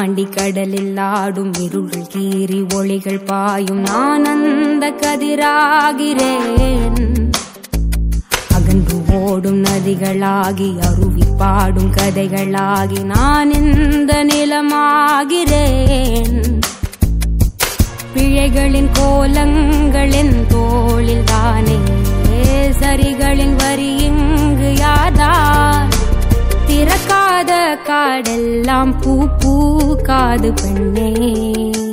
தாண்டி கடலில் ஆடும் இருள் கீறி ஒளிகள் பாயும். நான் அந்த கதிராகிறேன். அகன்று ஓடும் நதிகளாகி அருவி பாடும் கதைகளாகி நான் இந்த நிலமாகிறேன். பிழைகளின் கோலங்களின் தோளில் தானே சரிகளின் வரி திறக்காத காடெல்லாம் பூ பூ காது பெண்ணே.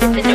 the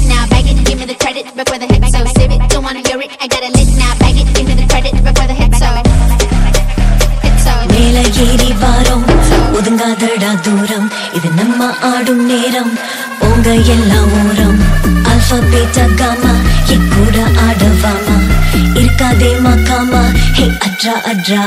lick now, bag it, give me the credit before the hit. So save it, don't wanna hear it. I got a lick now, bag it, give me the credit before the hit. So மேல ஏறி வாரம் ஒதுங்காதடா தூரம் இது நம்ம ஆடும் நேரம் உங்க எல்லா ஓரம் ஆல்பா பீட்டா காமா என் கூட ஆடவாமா இருக்காதே மக்காமா ஹே அட்ரா அட்ரா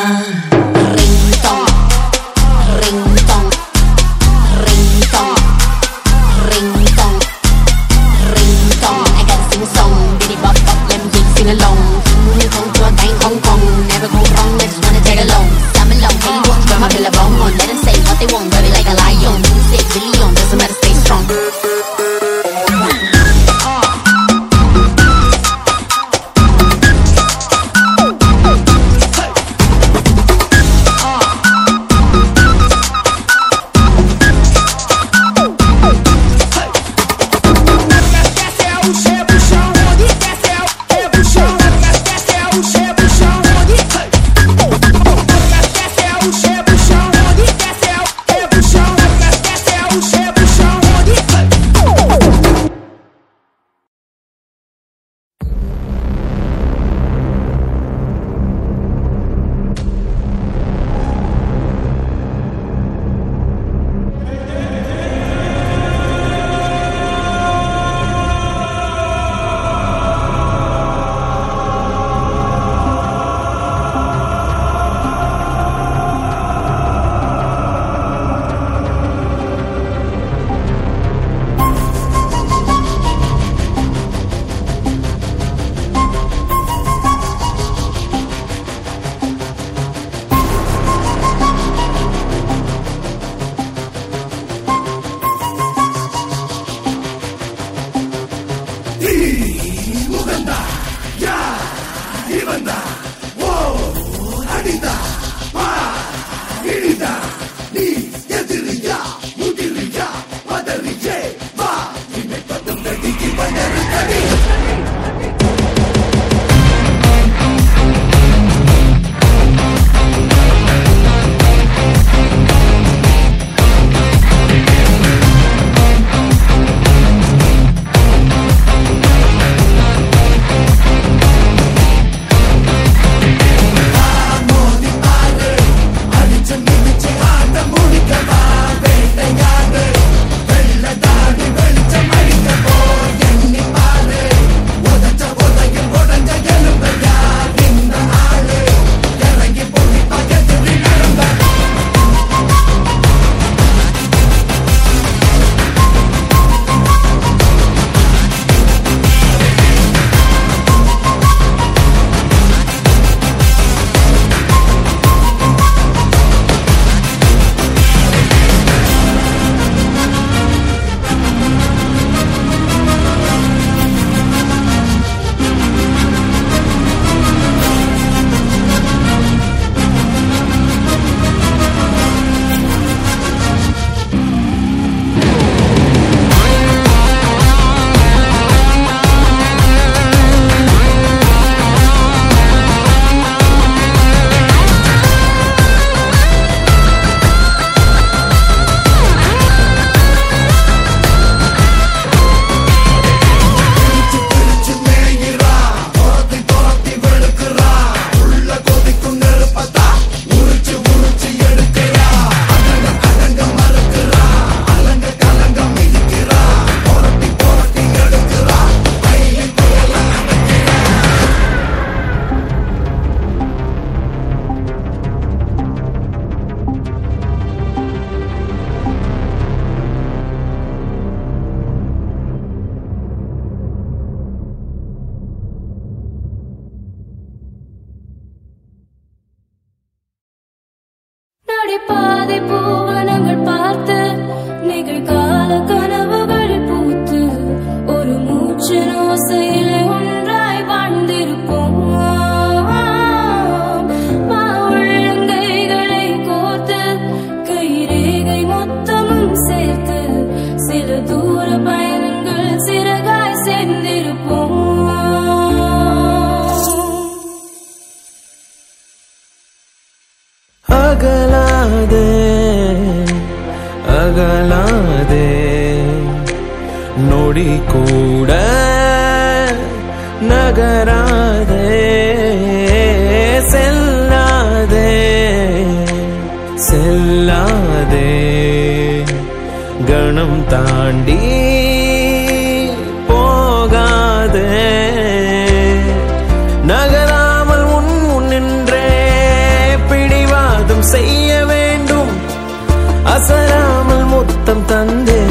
அசராமல் முத்தம் தந்தே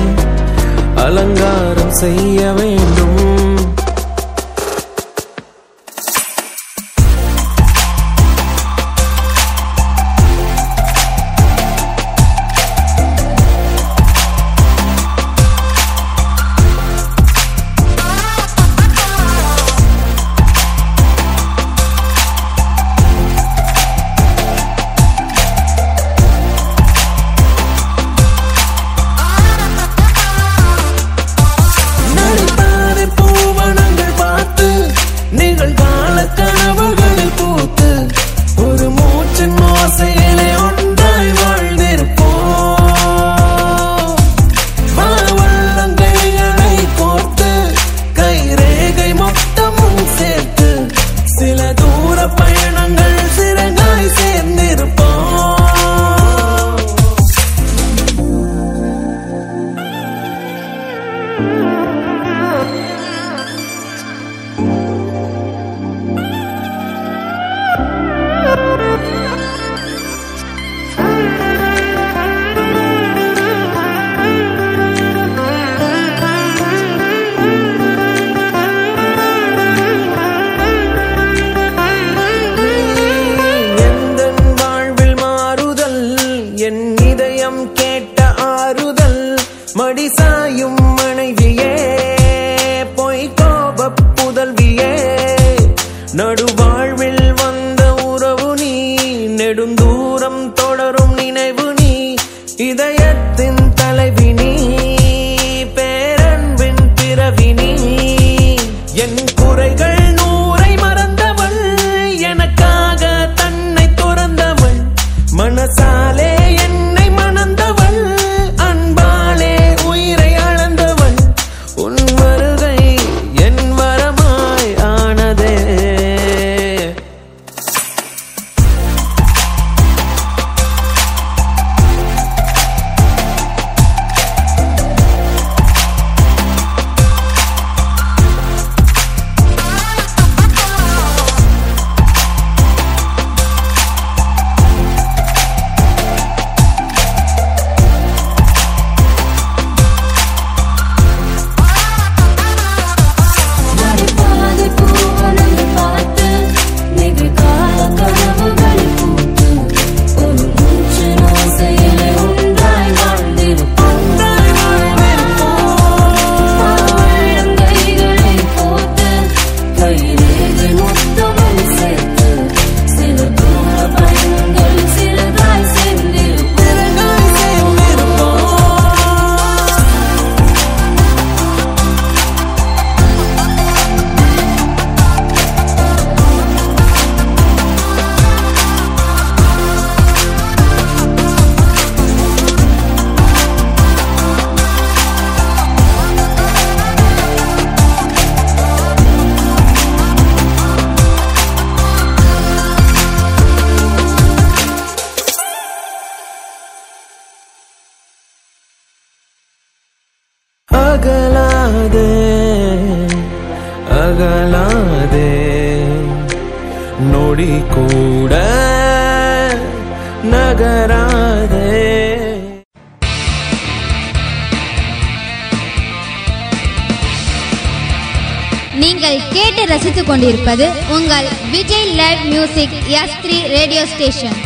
அலங்காரம் செய்ய வேண்டும். தொடரும் நினைவு நீ. இதயத்தின் தலைவினி. நகலாதே நொடி கூட நகராதே. நீங்கள் கேட்டு ரசித்துக் கொண்டிருப்பது உங்கள் Vijay live music S three radio station.